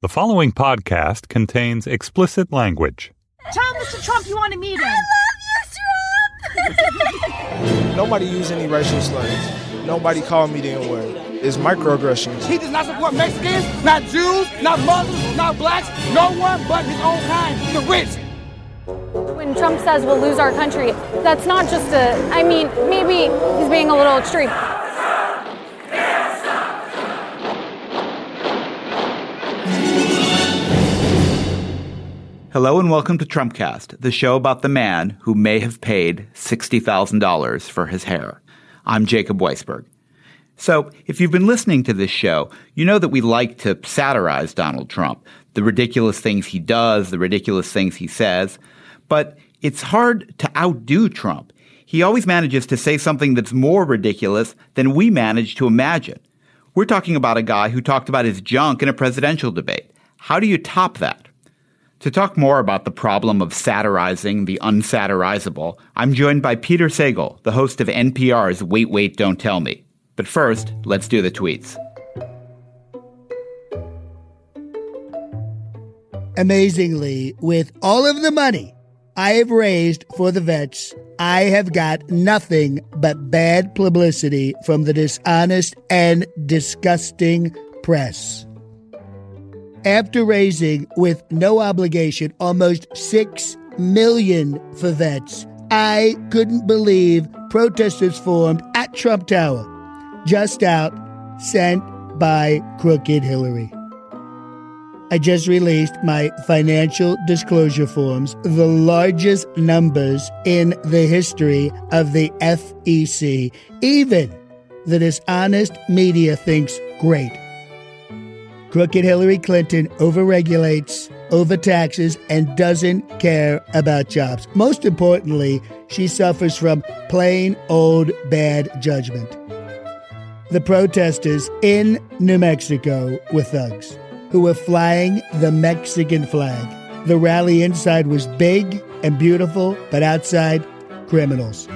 The following podcast contains explicit language. Tell Mr. Trump you want to meet him. I love you, Trump! Nobody used any racial slurs. Nobody called me the N-word. It's microaggressions. He does not support Mexicans, not Jews, not Muslims, not blacks, no one but his own kind, the rich. When Trump says we'll lose our country, that's not just a, I mean, maybe he's being a little extreme. Hello and welcome to Trumpcast, the show about the man who may have paid $60,000 for his hair. I'm Jacob Weisberg. So, if you've been listening to this show, you know that we like to satirize Donald Trump, the ridiculous things he does, the ridiculous things he says. But it's hard to outdo Trump. He always manages to say something that's more ridiculous than we manage to imagine. We're talking about a guy who talked about his junk in a presidential debate. How do you top that? To talk more about the problem of satirizing the unsatirizable, I'm joined by Peter Sagal, the host of NPR's Wait, Wait, Don't Tell Me. But first, let's do the tweets. Amazingly, with all of the money I have raised for the vets, I have got nothing but bad publicity from the dishonest and disgusting press. After raising with no obligation almost 6 million for vets, I couldn't believe protesters formed at Trump Tower, just out, sent by Crooked Hillary. I just released my financial disclosure forms, the largest numbers in the history of the FEC. Even the dishonest media thinks great. Crooked Hillary Clinton overregulates, overtaxes, and doesn't care about jobs. Most importantly, she suffers from plain old bad judgment. The protesters in New Mexico were thugs who were flying the Mexican flag. The rally inside was big and beautiful, but outside, criminals.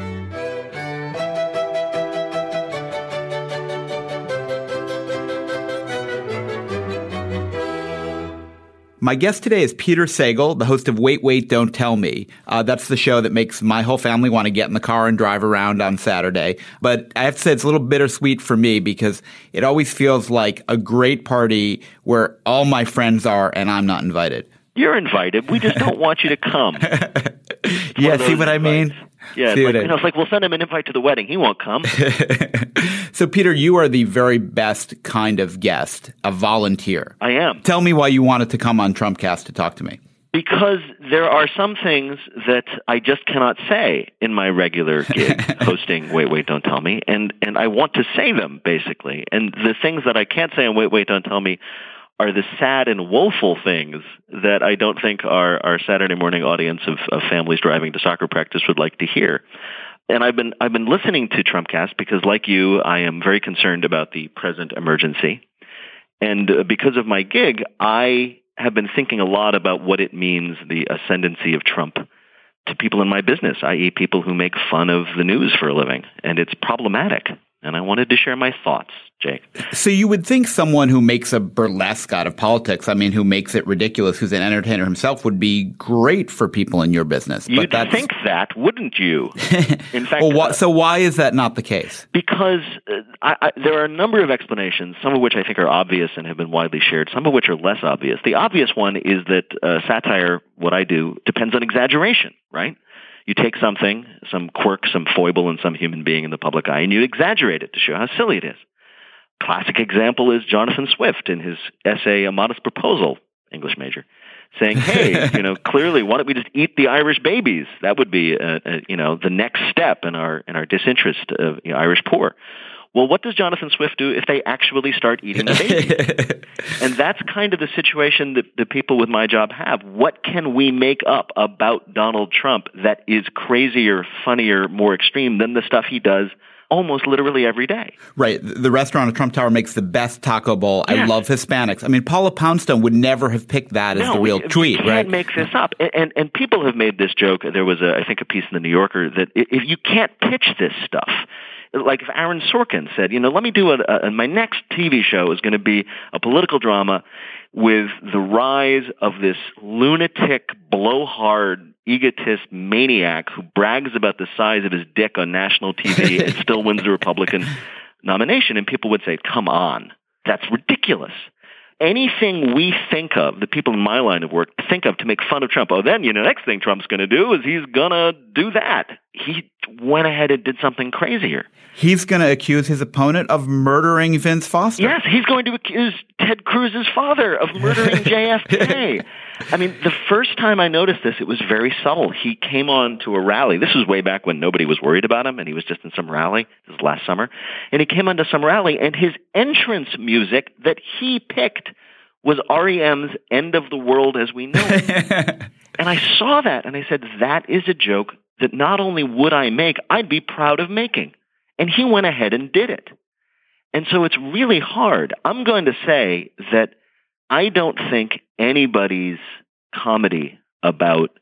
My guest today is Peter Sagal, the host of Wait, Wait, Don't Tell Me. Uh, that's the show that makes my whole family want to get in the car and drive around on Saturday. But I have to say it's a little bittersweet for me because it always feels like a great party where all my friends are and I'm not invited. You're invited. We just don't want you to come. yeah, see what I mean? Yeah, like, I- know, it's like we'll send him an invite to the wedding. He won't come. So, Peter, you are the very best kind of guest, a volunteer. I am. Tell me why you wanted to come on Trumpcast to talk to me. Because there are some things that I just cannot say in my regular gig hosting Wait Wait Don't Tell Me and and I want to say them basically. And the things that I can't say on Wait Wait Don't Tell Me are the sad and woeful things that I don't think our our Saturday morning audience of, of families driving to soccer practice would like to hear. And I've been I've been listening to Trumpcast because like you I am very concerned about the present emergency. And uh, because of my gig, I have been thinking a lot about what it means, the ascendancy of Trump to people in my business, i.e., people who make fun of the news for a living. And it's problematic. And I wanted to share my thoughts, Jake. So you would think someone who makes a burlesque out of politics, I mean, who makes it ridiculous, who's an entertainer himself, would be great for people in your business. You'd think that, wouldn't you? In fact, well, wh- so why is that not the case? Because uh, I, I, there are a number of explanations, some of which I think are obvious and have been widely shared, some of which are less obvious. The obvious one is that uh, satire, what I do, depends on exaggeration, right? You take something, some quirk, some foible in some human being in the public eye, and you exaggerate it to show how silly it is. Classic example is Jonathan Swift in his essay A Modest Proposal, English major, saying, "Hey, you know, clearly, why don't we just eat the Irish babies? That would be, uh, uh, you know, the next step in our in our disinterest of you know, Irish poor." Well, what does Jonathan Swift do if they actually start eating the babies? and that's kind of the situation that the people with my job have. What can we make up about Donald Trump that is crazier, funnier, more extreme than the stuff he does almost literally every day. Right. The restaurant at Trump Tower makes the best taco bowl. I love Hispanics. I mean, Paula Poundstone would never have picked that as no, the real we, tweet, we right? can't make this up. And, and, and people have made this joke. There was, a, I think, a piece in the New Yorker that if you can't pitch this stuff, like if Aaron Sorkin said, you know, let me do a, a my next TV show is going to be a political drama with the rise of this lunatic, blowhard, egotist maniac who brags about the size of his dick on national TV and still wins the Republican nomination. And people would say, come on, that's ridiculous anything we think of, the people in my line of work think of to make fun of Trump. Oh, then, you know, next thing Trump's going to do is he's going to do that. He went ahead and did something crazier. He's going to accuse his opponent of murdering Vince Foster. Yes, he's going to accuse Ted Cruz's father of murdering JFK. I mean, the first time I noticed this, it was very subtle. He came on to a rally. This was way back when nobody was worried about him, and he was just in some rally. This was last summer. And he came onto some rally, and his entrance music that he picked was REM's End of the World as We Know It. and I saw that, and I said, that is a joke that not only would I make, I'd be proud of making. And he went ahead and did it. And so it's really hard. I'm going to say that I don't think anybody's comedy about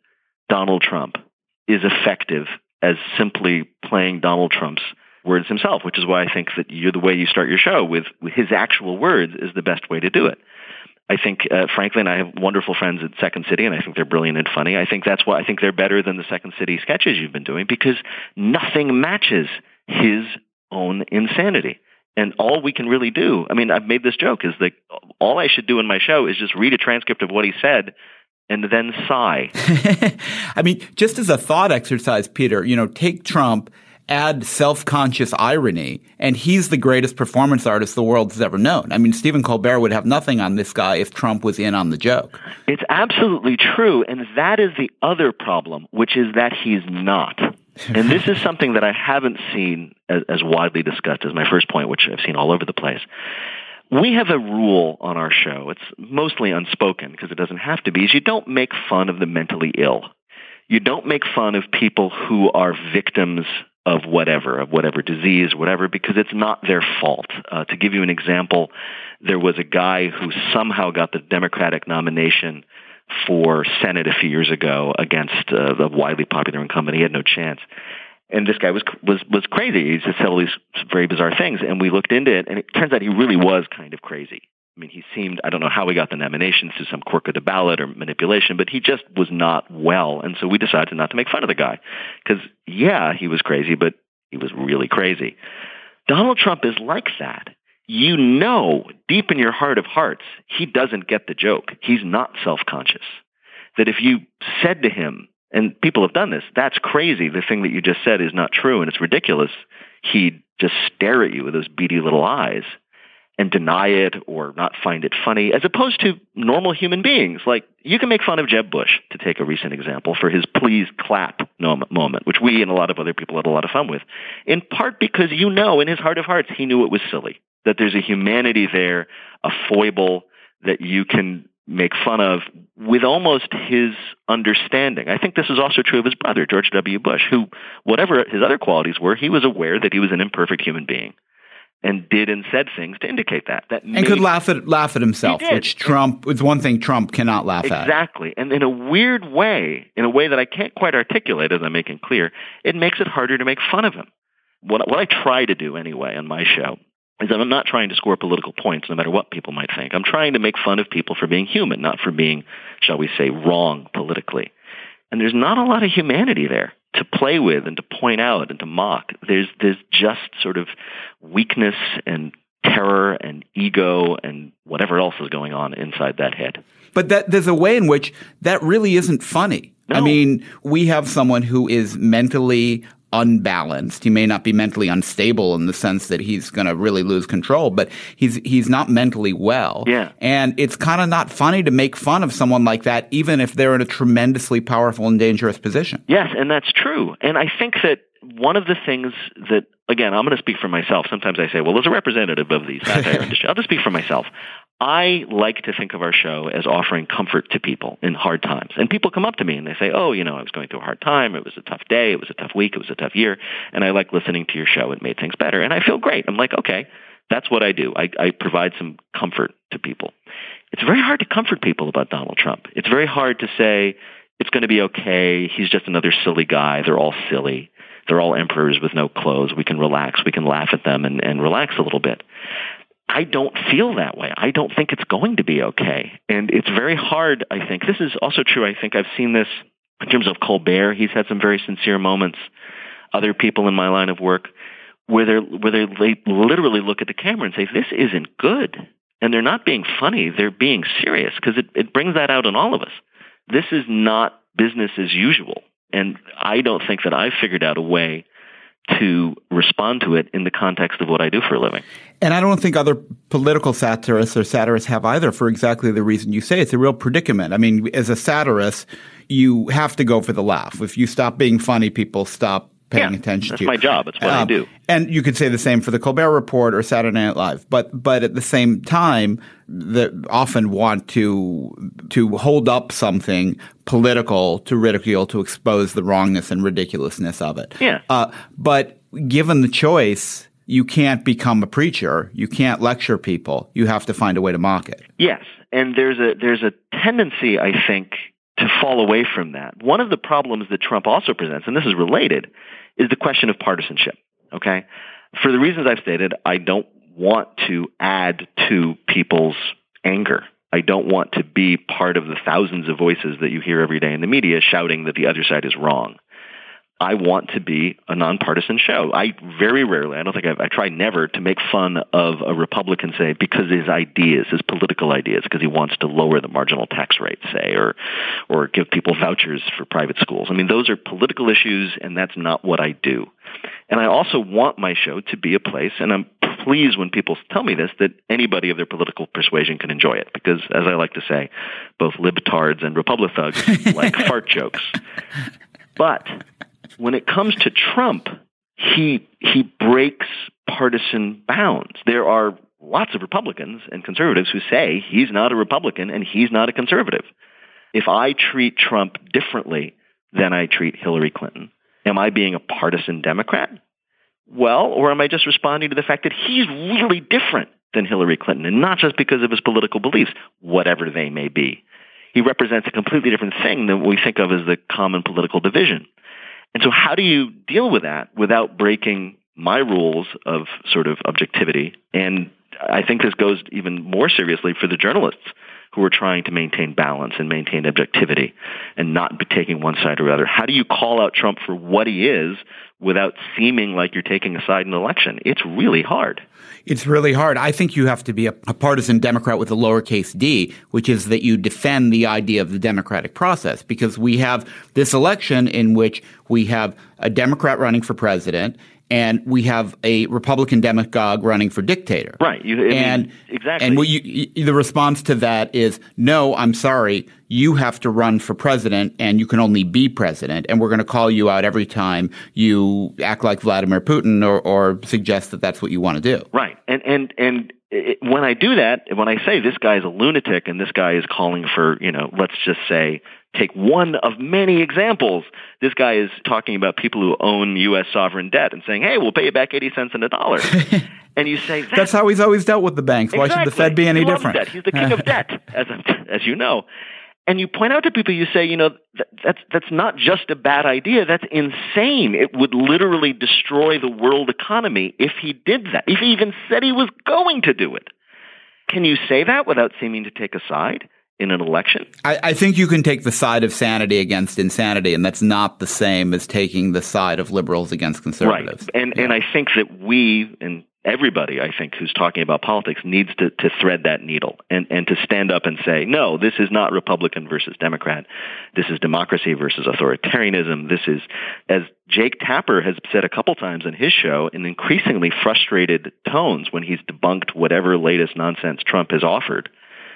Donald Trump is effective as simply playing Donald Trump's words himself, which is why I think that you're the way you start your show with, with his actual words is the best way to do it. I think, uh, frankly, and I have wonderful friends at Second City, and I think they're brilliant and funny. I think that's why I think they're better than the Second City sketches you've been doing because nothing matches his own insanity. And all we can really do, I mean, I've made this joke, is that all I should do in my show is just read a transcript of what he said and then sigh. I mean, just as a thought exercise, Peter, you know, take Trump, add self-conscious irony, and he's the greatest performance artist the world has ever known. I mean, Stephen Colbert would have nothing on this guy if Trump was in on the joke. It's absolutely true, and that is the other problem, which is that he's not. And this is something that I haven't seen as, as widely discussed as my first point, which I've seen all over the place. We have a rule on our show. It's mostly unspoken because it doesn't have to be. Is you don't make fun of the mentally ill. You don't make fun of people who are victims of whatever, of whatever disease, whatever, because it's not their fault. Uh, to give you an example, there was a guy who somehow got the Democratic nomination for Senate a few years ago against uh, the widely popular incumbent. He had no chance. And this guy was was was crazy. He just said all these very bizarre things, and we looked into it, and it turns out he really was kind of crazy. I mean, he seemed, I don't know how he got the nomination through some quirk of the ballot or manipulation, but he just was not well. And so we decided not to make fun of the guy. Because, yeah, he was crazy, but he was really crazy. Donald Trump is like that. You know, deep in your heart of hearts, he doesn't get the joke. He's not self-conscious. That if you said to him, and people have done this, that's crazy. The thing that you just said is not true and it's ridiculous. He'd just stare at you with those beady little eyes and deny it or not find it funny, as opposed to normal human beings. Like you can make fun of Jeb Bush, to take a recent example, for his please clap moment, which we and a lot of other people had a lot of fun with, in part because you know in his heart of hearts he knew it was silly, that there's a humanity there, a foible that you can make fun of with almost his understanding. I think this is also true of his brother, George W. Bush, who, whatever his other qualities were, he was aware that he was an imperfect human being and did and said things to indicate that. That and could laugh at laugh at himself, which Trump is one thing Trump cannot laugh exactly. at. Exactly, and in a weird way, in a way that I can't quite articulate as I'm making clear, it makes it harder to make fun of him. What what I try to do anyway on my show is that I'm not trying to score political points, no matter what people might think. I'm trying to make fun of people for being human, not for being, shall we say, wrong politically. And there's not a lot of humanity there to play with and to point out and to mock. There's there's just sort of weakness and terror and ego and whatever else is going on inside that head. But that there's a way in which that really isn't funny. No. I mean, we have someone who is mentally unbalanced. He may not be mentally unstable in the sense that he's going to really lose control, but he's he's not mentally well. Yeah. And it's kind of not funny to make fun of someone like that even if they're in a tremendously powerful and dangerous position. Yes, and that's true. And I think that one of the things that again, I'm going to speak for myself. Sometimes I say, well, as a representative of the satire industry, I'll just speak for myself. I like to think of our show as offering comfort to people in hard times. And people come up to me and they say, oh, you know, I was going through a hard time. It was a tough day. It was a tough week. It was a tough year. And I like listening to your show. It made things better. And I feel great. I'm like, okay, that's what I do. I, I provide some comfort to people. It's very hard to comfort people about Donald Trump. It's very hard to say, it's going to be okay. He's just another silly guy. They're all silly. They're all emperors with no clothes. We can relax. We can laugh at them and, and relax a little bit. I don't feel that way. I don't think it's going to be okay. And it's very hard, I think. This is also true. I think I've seen this in terms of Colbert. He's had some very sincere moments. Other people in my line of work where they where they literally look at the camera and say, "This isn't good," and they're not being funny; they're being serious because it, it brings that out in all of us. This is not business as usual, and I don't think that I've figured out a way to respond to it in the context of what I do for a living. And I don't think other political satirists or satirists have either for exactly the reason you say. It's a real predicament. I mean, as a satirist, you have to go for the laugh. If you stop being funny, people stop paying yeah, attention that's to you. my job. It's what um, I do. And you could say the same for the Colbert Report or Saturday Night Live. But but at the same time, that often want to to hold up something political to ridicule to expose the wrongness and ridiculousness of it. Yeah. Uh, but given the choice, you can't become a preacher. You can't lecture people. You have to find a way to mock it. Yes, and there's a there's a tendency, I think, to fall away from that. One of the problems that Trump also presents, and this is related, is the question of partisanship. Okay, for the reasons I've stated, I don't want to add to people's anger. I don't want to be part of the thousands of voices that you hear every day in the media shouting that the other side is wrong. I want to be a nonpartisan show. I very rarely, I don't think I've, I try never to make fun of a Republican, say, because his ideas, his political ideas, because he wants to lower the marginal tax rate, say, or, or give people vouchers for private schools. I mean, those are political issues, and that's not what I do. And I also want my show to be a place, and I'm pleased when people tell me this, that anybody of their political persuasion can enjoy it. Because, as I like to say, both libtards and Republic thugs like fart jokes. But when it comes to Trump, he he breaks partisan bounds. There are lots of Republicans and conservatives who say he's not a Republican and he's not a conservative. If I treat Trump differently than I treat Hillary Clinton, am I being a partisan Democrat? Well, or am I just responding to the fact that he's really different than Hillary Clinton and not just because of his political beliefs, whatever they may be. He represents a completely different thing than what we think of as the common political division. And so how do you deal with that without breaking my rules of sort of objectivity? And I think this goes even more seriously for the journalists who are trying to maintain balance and maintain objectivity and not be taking one side or the other. How do you call out Trump for what he is without seeming like you're taking a side in an election? It's really hard. It's really hard. I think you have to be a, a, partisan Democrat with a lowercase d, which is that you defend the idea of the democratic process because we have this election in which we have a Democrat running for president and we have a Republican demagogue running for dictator. Right. You, and mean, exactly. And you, you, the response to that is, no, I'm sorry. You have to run for president, and you can only be president. And we're going to call you out every time you act like Vladimir Putin or, or suggest that that's what you want to do. Right. And and and it, when I do that, when I say this guy is a lunatic and this guy is calling for, you know, let's just say take one of many examples. This guy is talking about people who own U.S. sovereign debt and saying, hey, we'll pay you back 80 cents in a dollar. and you say, that's, that's, how he's always dealt with the banks. Why should the Fed be any he different? Debt. He's the king of debt, as, as you know. And you point out to people, you say, you know, that, that's, that's not just a bad idea. That's insane. It would literally destroy the world economy if he did that, if he even said he was going to do it. Can you say that without seeming to take a side? In an election. I, I, think you can take the side of sanity against insanity, and that's not the same as taking the side of liberals against conservatives. Right. And yeah. and I think that we and everybody, I think, who's talking about politics needs to, to thread that needle and, and to stand up and say, no, this is not Republican versus Democrat. This is democracy versus authoritarianism. This is, as Jake Tapper has said a couple times in his show, in increasingly frustrated tones when he's debunked whatever latest nonsense Trump has offered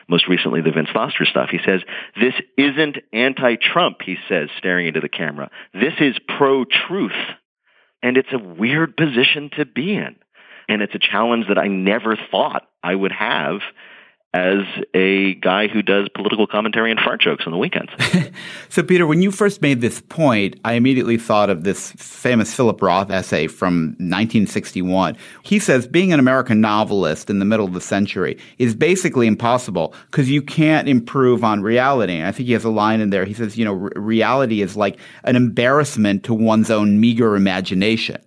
most recently the Vince Foster stuff. He says, this isn't anti-Trump, he says, staring into the camera. This is pro-truth. And it's a weird position to be in. And it's a challenge that I never thought I would have as a guy who does political commentary and fart jokes on the weekends. so, Peter, when you first made this point, I immediately thought of this famous Philip Roth essay from 1961. He says being an American novelist in the middle of the century is basically impossible because you can't improve on reality. And I think he has a line in there. He says, you know, reality is like an embarrassment to one's own meager imagination.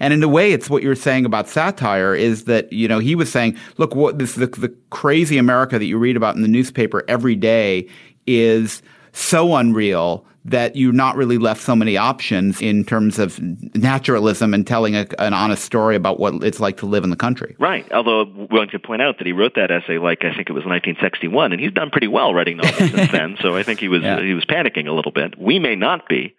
And in a way, it's what you're saying about satire is that, you know, he was saying, look, what this, the, the crazy America that you read about in the newspaper every day is so unreal that you're not really left so many options in terms of naturalism and telling a, an honest story about what it's like to live in the country. Right. Although I'm one could point out that he wrote that essay like I think it was 1961, and he's done pretty well writing novels since then. So I think he was yeah. he was panicking a little bit. We may not be,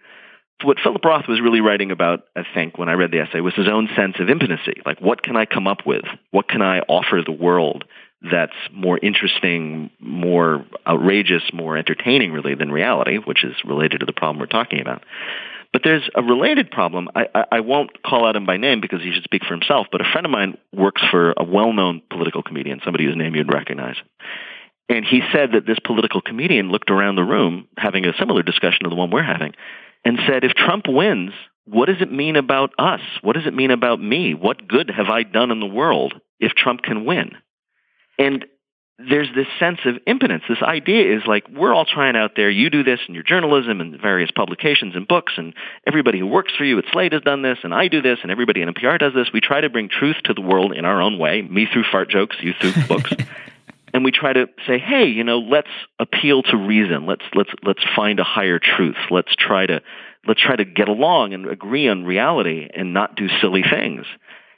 what Philip Roth was really writing about, I think, when I read the essay, was his own sense of impotency. Like, what can I come up with? What can I offer the world that's more interesting, more outrageous, more entertaining, really, than reality, which is related to the problem we're talking about. But there's a related problem. I, I, I won't call out him by name because he should speak for himself, but a friend of mine works for a well-known political comedian, somebody whose name you'd recognize. And he said that this political comedian looked around the room having a similar discussion to the one we're having and said, if Trump wins, what does it mean about us? What does it mean about me? What good have I done in the world if Trump can win? And there's this sense of impotence. This idea is like, we're all trying out there. You do this in your journalism and various publications and books, and everybody who works for you at Slate has done this, and I do this, and everybody in NPR does this. We try to bring truth to the world in our own way, me through fart jokes, you through books. and we try to say, hey, you know, let's appeal to reason. Let's let's let's find a higher truth. Let's try to let's try to get along and agree on reality and not do silly things.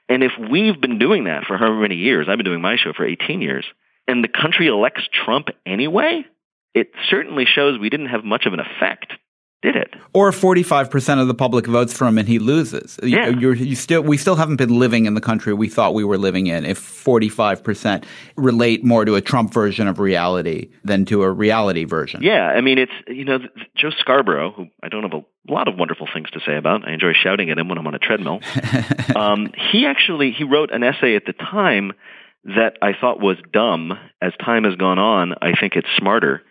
And if we've been doing that for however many years, I've been doing my show for 18 years, and the country elects Trump anyway, it certainly shows we didn't have much of an effect did it. Or 45% of the public votes for him and he loses. Yeah. You, you still, we still haven't been living in the country we thought we were living in if 45% relate more to a Trump version of reality than to a reality version. Yeah. I mean, it's, you know, Joe Scarborough, who I don't have a lot of wonderful things to say about. I enjoy shouting at him when I'm on a treadmill. um, he actually, he wrote an essay at the time that I thought was dumb. As time has gone on, I think it's smarter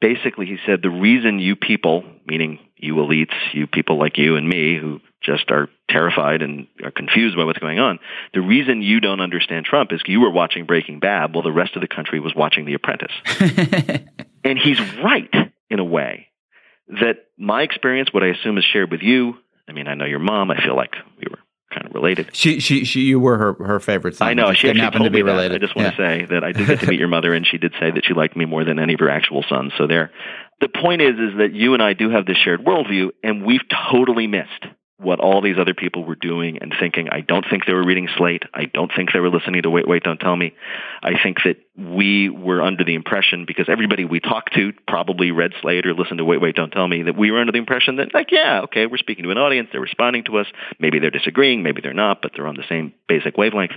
basically he said the reason you people, meaning you elites, you people like you and me who just are terrified and are confused by what's going on, the reason you don't understand Trump is you were watching Breaking Bad while the rest of the country was watching The Apprentice. and he's right in a way that my experience, what I assume is shared with you, I mean, I know your mom, I feel like we were kind of related. She, she, she, you were her, her favorite son. I know. She didn't happen to be that. related. I just want yeah. to say that I did get to meet your mother, and she did say that she liked me more than any of her actual sons. So there. The point is, is that you and I do have this shared worldview, and we've totally missed what all these other people were doing and thinking. I don't think they were reading Slate. I don't think they were listening to Wait, Wait, Don't Tell Me. I think that we were under the impression, because everybody we talked to probably read Slate or listened to Wait, Wait, Don't Tell Me, that we were under the impression that, like, yeah, okay, we're speaking to an audience. They're responding to us. Maybe they're disagreeing. Maybe they're not, but they're on the same basic wavelength.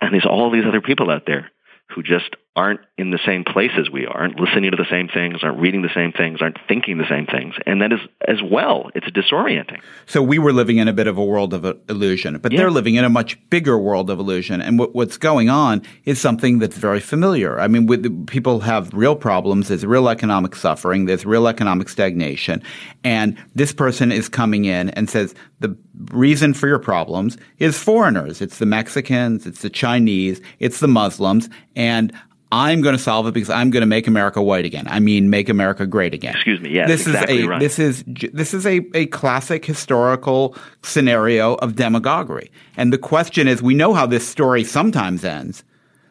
And there's all these other people out there who just aren't in the same place as we are, aren't listening to the same things, aren't reading the same things, aren't thinking the same things. And that is as well, it's disorienting. So we were living in a bit of a world of illusion, but yeah. they're living in a much bigger world of illusion. And what, what's going on is something that's very familiar. I mean, with, people have real problems. There's real economic suffering. There's real economic stagnation. And this person is coming in and says, the reason for your problems is foreigners. It's the Mexicans. It's the Chinese. It's the Muslims. And I'm going to solve it because I'm going to make America white again. I mean, make America great again. Excuse me. Yes, this exactly is a right. this is this is a, a classic historical scenario of demagoguery. And the question is, we know how this story sometimes ends.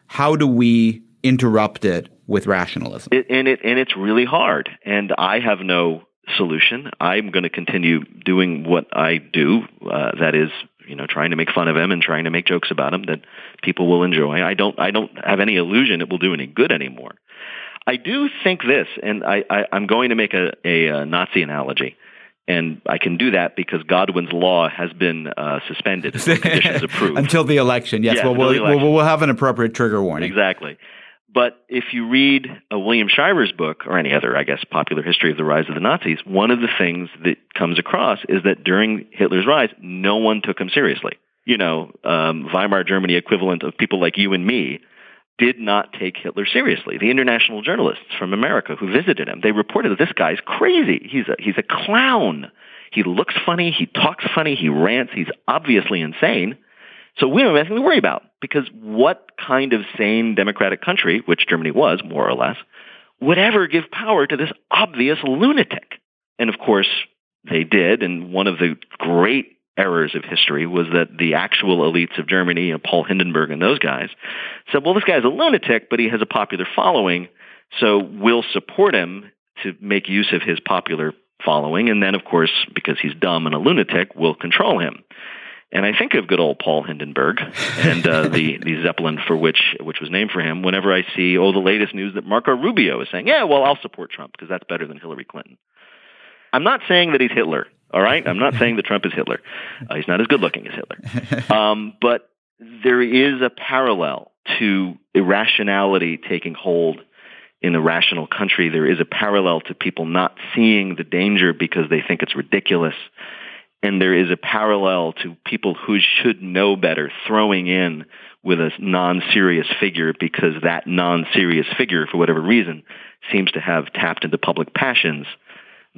How do we interrupt it with rationalism? It, and it and it's really hard. And I have no solution. I'm going to continue doing what I do. Uh, that is you know, trying to make fun of him and trying to make jokes about him that people will enjoy. I don't, I don't have any illusion it will do any good anymore. I do think this, and I, I, I'm going to make a, a, a Nazi analogy. And I can do that because Godwin's law has been uh, suspended, conditions approved until the election. Yes, well, we'll, we'll, we'll have an appropriate trigger warning. Exactly. But if you read a William Shirer's book, or any other, I guess, popular history of the rise of the Nazis, one of the things that comes across is that during Hitler's rise, no one took him seriously. You know, um, Weimar Germany equivalent of people like you and me did not take Hitler seriously. The international journalists from America who visited him, they reported that this guy's crazy. He's a, he's a clown. He looks funny. He talks funny. He rants. He's obviously insane. So we don't have anything to worry about because what kind of sane democratic country, which Germany was more or less, would ever give power to this obvious lunatic? And of course, they did. And one of the great errors of history was that the actual elites of Germany, you know, Paul Hindenburg and those guys, said, well, this guy's a lunatic, but he has a popular following, so we'll support him to make use of his popular following. And then, of course, because he's dumb and a lunatic, we'll control him. And I think of good old Paul Hindenburg and uh, the the Zeppelin for which which was named for him. Whenever I see oh the latest news that Marco Rubio is saying, yeah, well I'll support Trump because that's better than Hillary Clinton. I'm not saying that he's Hitler. All right, I'm not saying that Trump is Hitler. Uh, he's not as good looking as Hitler. Um, but there is a parallel to irrationality taking hold in a rational country. There is a parallel to people not seeing the danger because they think it's ridiculous and there is a parallel to people who should know better throwing in with a non-serious figure because that non-serious figure, for whatever reason, seems to have tapped into public passions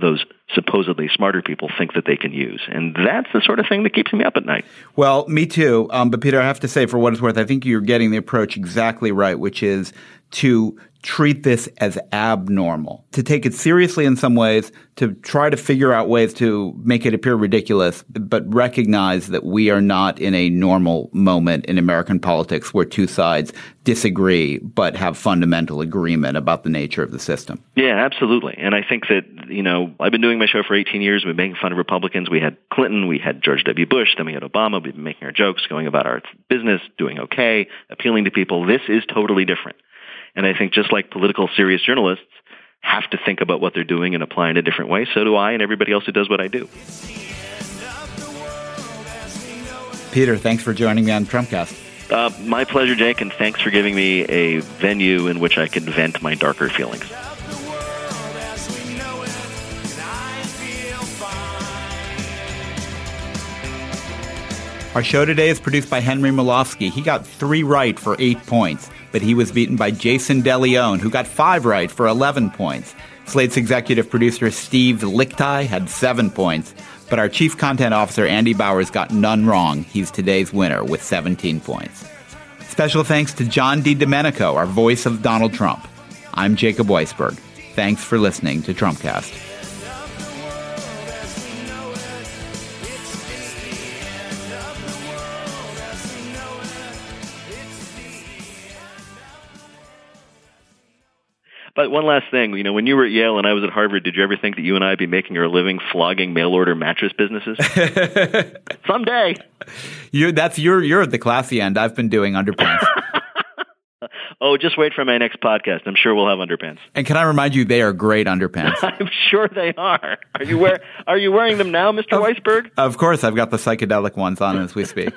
those supposedly smarter people think that they can use. And that's the sort of thing that keeps me up at night. Well, me too. Um, but Peter, I have to say, for what it's worth, I think you're getting the approach exactly right, which is to treat this as abnormal, to take it seriously in some ways, to try to figure out ways to make it appear ridiculous, but recognize that we are not in a normal moment in American politics where two sides disagree but have fundamental agreement about the nature of the system. Yeah, absolutely. And I think that, you know, I've been doing my show for 18 years. We've been making fun of Republicans. We had Clinton, we had George W. Bush, then we had Obama. We've been making our jokes, going about our business, doing okay, appealing to people. This is totally different. And I think just like political serious journalists have to think about what they're doing and apply in a different way, so do I and everybody else who does what I do. Peter, thanks for joining me on Trumpcast. Uh, my pleasure, Jake, and thanks for giving me a venue in which I can vent my darker feelings. Our show today is produced by Henry Molofsky. He got three right for eight points but he was beaten by Jason DeLeon, who got five right for 11 points. Slate's executive producer Steve Lickteig had seven points, but our chief content officer Andy Bowers got none wrong. He's today's winner with 17 points. Special thanks to John Di Domenico, our voice of Donald Trump. I'm Jacob Weisberg. Thanks for listening to Trumpcast. One last thing, you know, when you were at Yale and I was at Harvard, did you ever think that you and I would be making our living flogging mail order mattress businesses? Someday. You that's you're you're at the classy end. I've been doing underpants. oh, just wait for my next podcast. I'm sure we'll have underpants. And can I remind you, they are great underpants. I'm sure they are. Are you wear Are you wearing them now, Mr. Weisberg? Of course, I've got the psychedelic ones on as we speak.